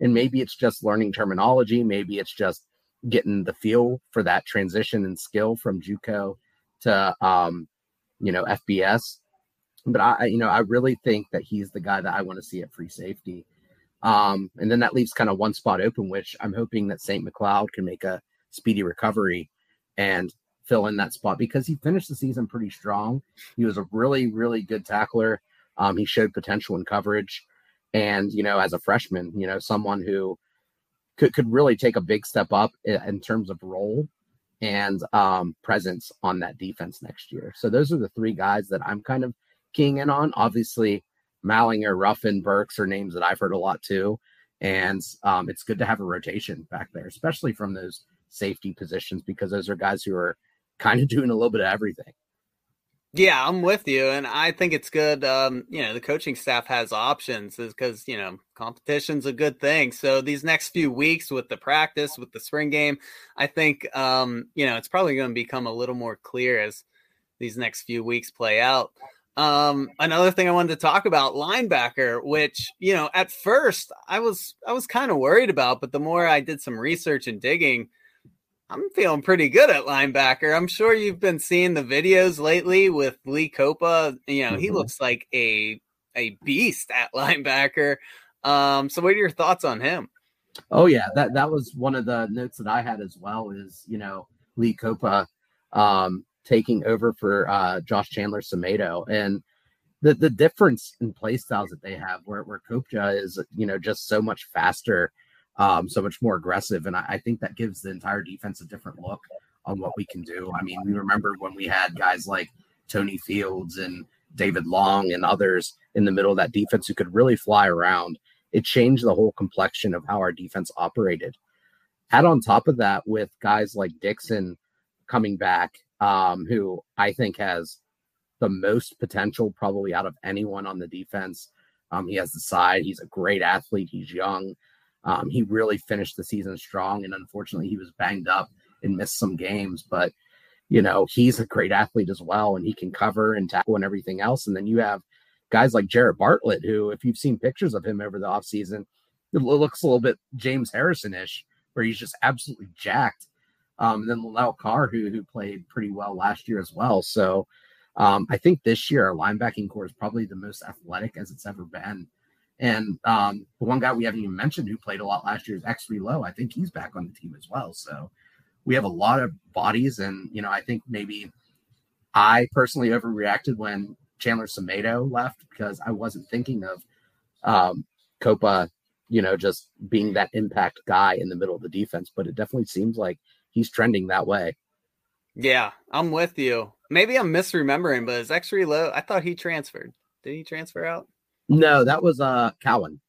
And maybe it's just learning terminology. Maybe it's just getting the feel for that transition and skill from JUCO to um, you know FBS. But I, you know, I really think that he's the guy that I want to see at free safety. Um, and then that leaves kind of one spot open, which I'm hoping that Saint McLeod can make a speedy recovery and fill in that spot because he finished the season pretty strong. He was a really, really good tackler. Um, he showed potential in coverage. And, you know, as a freshman, you know, someone who could, could really take a big step up in, terms of role and um, presence on that defense next year. So those are the three guys that I'm kind of keying in on. Obviously, Mallinger, Ruffin, Burks are names that I've heard a lot too. And um, it's good to have a rotation back there, especially from those safety positions, because those are guys who are kind of doing a little bit of everything. Yeah, I'm with you, and I think it's good. Um, you know, the coaching staff has options because you know competition's a good thing. So these next few weeks with the practice, with the spring game, I think um, you know it's probably going to become a little more clear as these next few weeks play out. Um, another thing I wanted to talk about linebacker, which you know at first I was I was kind of worried about, but the more I did some research and digging, I'm feeling pretty good at linebacker. I'm sure you've been seeing the videos lately with Lee Kpogba. You know, mm-hmm. he looks like a a beast at linebacker. Um, so what are your thoughts on him? Oh yeah, that that was one of the notes that I had as well. Is you know Lee Kpogba um, taking over for uh, Josh Chandler Semedo and the the difference in play styles that they have, where where Kpogba is you know just so much faster um, so much more aggressive. And I, I, think that gives the entire defense a different look on what we can do. I mean, we remember when we had guys like Tony Fields and David Long and others in the middle of that defense who could really fly around. It changed the whole complexion of how our defense operated. Add on top of that with guys like Dixon coming back, um, who I think has the most potential probably out of anyone on the defense. Um, he has the side. He's a great athlete. He's young. Um, he really finished the season strong, and unfortunately, he was banged up and missed some games. But you know, he's a great athlete as well, and he can cover and tackle and everything else. And then you have guys like Jared Bartlett, who, if you've seen pictures of him over the offseason, it looks a little bit James Harrison ish where he's just absolutely jacked. Um, and then Lanell Carr, who who played pretty well last year as well. So um, I think this year our linebacking core is probably the most athletic as it's ever been. And um, the one guy we haven't even mentioned who played a lot last year is Exree Loe. I think he's back on the team as well. So we have a lot of bodies. And, you know, I think maybe I personally overreacted when Chandler Semedo left because I wasn't thinking of um, Kpogba, you know, just being that impact guy in the middle of the defense. But it definitely seems like he's trending that way. Yeah, I'm with you. Maybe I'm misremembering, but is Exree Loe? I thought he transferred. Did he transfer out? No, that was uh Cowan.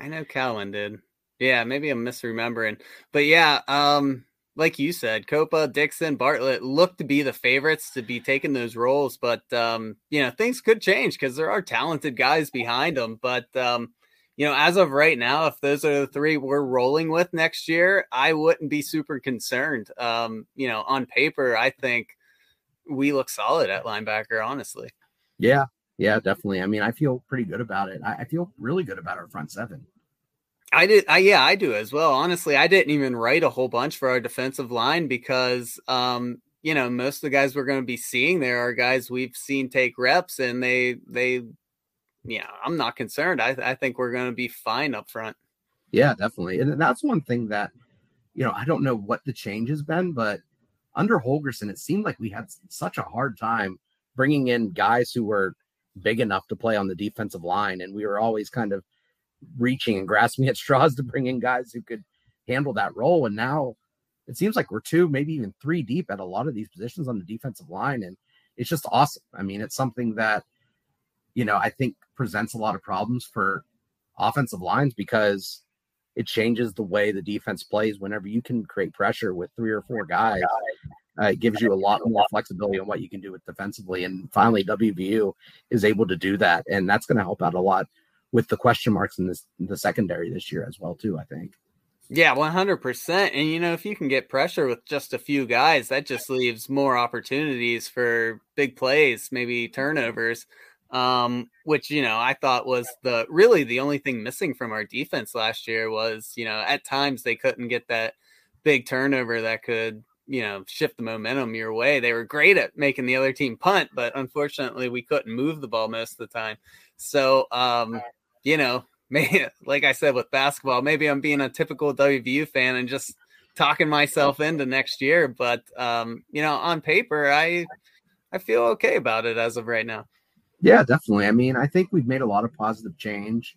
I know Cowan did. Yeah, maybe I'm misremembering. But yeah, um, like you said, Kpogba, Dixon, Bartlett look to be the favorites to be taking those roles, but um, you know, things could change because there are talented guys behind them. But um, you know, as of right now, if those are the three we're rolling with next year, I wouldn't be super concerned. Um, you know, on paper, I think we look solid at linebacker, honestly. Yeah, yeah, definitely. I mean, I feel pretty good about it. I, I feel really good about our front seven. I did. I yeah, I do as well. Honestly, I didn't even write a whole bunch for our defensive line because, um, you know, most of the guys we're going to be seeing there are guys we've seen take reps, and they they, yeah, I'm not concerned. I I think we're going to be fine up front. Yeah, definitely, and that's one thing that, you know, I don't know what the change has been, but under Holgorsen, it seemed like we had such a hard time bringing in guys who were big enough to play on the defensive line. And we were always kind of reaching and grasping at straws to bring in guys who could handle that role. And now it seems like we're two, maybe even three deep at a lot of these positions on the defensive line. And it's just awesome. I mean, it's something that, you know, I think presents a lot of problems for offensive lines because it changes the way the defense plays whenever you can create pressure with three or four guys uh, it gives you a lot more flexibility on what you can do with defensively. And finally, WVU is able to do that, and that's going to help out a lot with the question marks in this the secondary this year as well, too. I think. Yeah, one hundred percent. And you know, if you can get pressure with just a few guys, that just leaves more opportunities for big plays, maybe turnovers. Um, which you know, I thought was the really the only thing missing from our defense last year was you know at times they couldn't get that big turnover that could you know shift the momentum your way. They were great at making the other team punt, but unfortunately we couldn't move the ball most of the time. So um, you know, maybe like I said with basketball, maybe I'm being a typical WVU fan and just talking myself into next year. But um, you know, on paper, I I feel okay about it as of right now. Yeah, definitely. I mean, I think we've made a lot of positive change.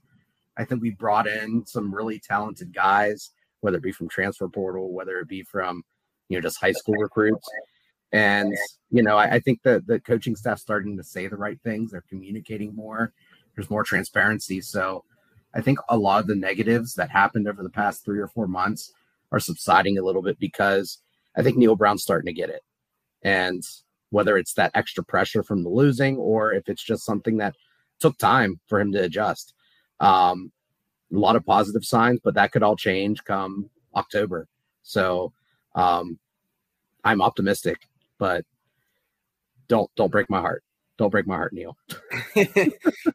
I think we brought in some really talented guys, whether it be from transfer portal, whether it be from you know, just high school recruits. And, you know, I, I think that the coaching staff starting to say the right things. They're communicating more. There's more transparency. So I think a lot of the negatives that happened over the past three or four months are subsiding a little bit because I think Neal Brown's starting to get it. And whether it's that extra pressure from the losing or if it's just something that took time for him to adjust. Um, a lot of positive signs, but that could all change come October. So um, I'm optimistic, but don't don't break my heart. Don't break my heart, Neal.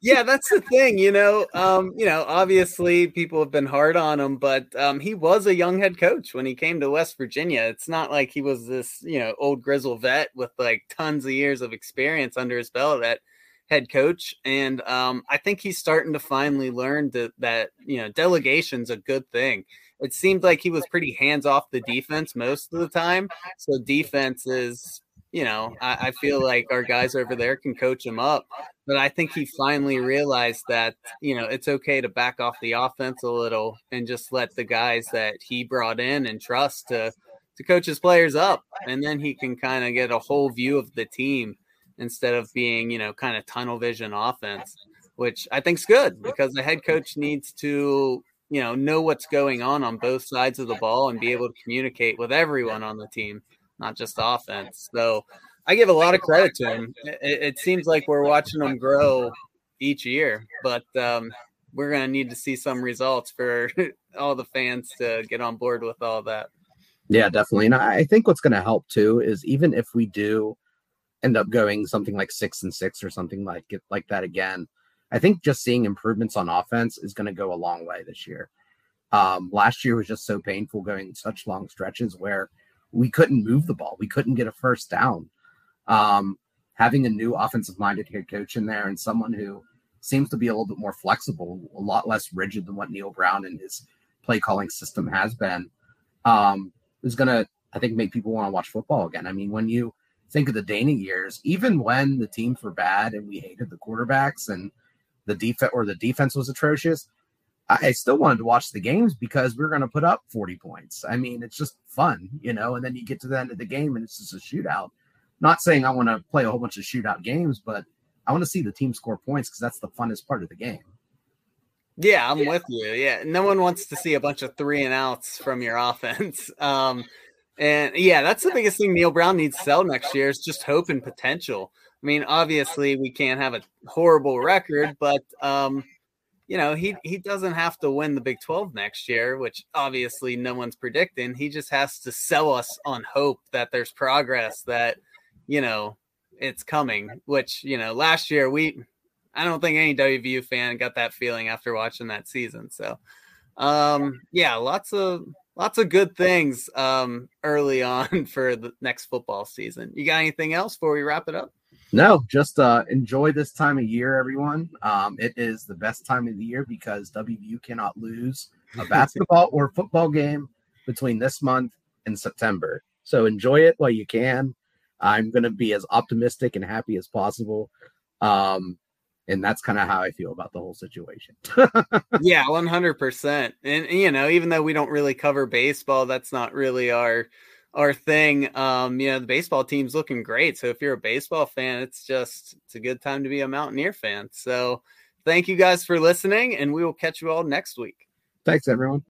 yeah, that's the thing, you know. Um, you know, obviously people have been hard on him, but um, he was a young head coach when he came to West Virginia. It's not like he was this, you know, old grizzle vet with like tons of years of experience under his belt at head coach. And um, I think he's starting to finally learn that that you know delegation's a good thing it seemed like he was pretty hands off the defense most of the time. So defense is, you know, I, I, feel like our guys over there can coach him up. But I think he finally realized that, you know, it's okay to back off the offense a little and just let the guys that he brought in and trust to to coach his players up. And then he can kind of get a whole view of the team instead of being, you know, kind of tunnel vision offense, which I think's good because the head coach needs to you know know what's going on on both sides of the ball and be able to communicate with everyone on the team, not just offense. So I give a lot of credit to him. It, it seems like we're watching him grow each year, but um, we're going to need to see some results for all the fans to get on board with all that. Yeah, definitely. And I think what's going to help too is even if we do end up going something like six and six or something like it, like that again, I think just seeing improvements on offense is going to go a long way this year. Um, last year was just so painful going such long stretches where we couldn't move the ball, we couldn't get a first down. Um, having a new offensive minded head coach in there and someone who seems to be a little bit more flexible, a lot less rigid than what Neal Brown and his play calling system has been, um, is going to, I think, make people want to watch football again. I mean, when you think of the Dana years, even when the teams were bad and we hated the quarterbacks and the defense or the defense was atrocious, I still wanted to watch the games because we are going to put up 40 points. I mean, it's just fun, you know, and then you get to the end of the game and it's just a shootout. Not saying I want to play a whole bunch of shootout games, but I want to see the team score points because that's the funnest part of the game. Yeah, I'm yeah. with you. Yeah, no one wants to see a bunch of three and outs from your offense. Um, and yeah, that's the biggest thing Neal Brown needs to sell next year is just hope and potential. I mean, obviously we can't have a horrible record, but um, you know, he he doesn't have to win the Big 12 next year, which obviously no one's predicting. He just has to sell us on hope that there's progress that, you know, it's coming, which, you know, last year we I don't think any WVU fan got that feeling after watching that season. So um yeah, lots of lots of good things um early on for the next football season. You got anything else before we wrap it up? No, just uh, enjoy this time of year, everyone. Um, it is the best time of the year because WVU cannot lose a basketball or football game between this month and September. So enjoy it while you can. I'm going to be as optimistic and happy as possible. Um, and that's kind of how I feel about the whole situation. yeah, 100%. And, you know, even though we don't really cover baseball, that's not really our our thing. Um, you know, the baseball team's looking great. So if you're a baseball fan, it's just it's a good time to be a Mountaineer fan. So thank you guys for listening, and we will catch you all next week. Thanks, everyone.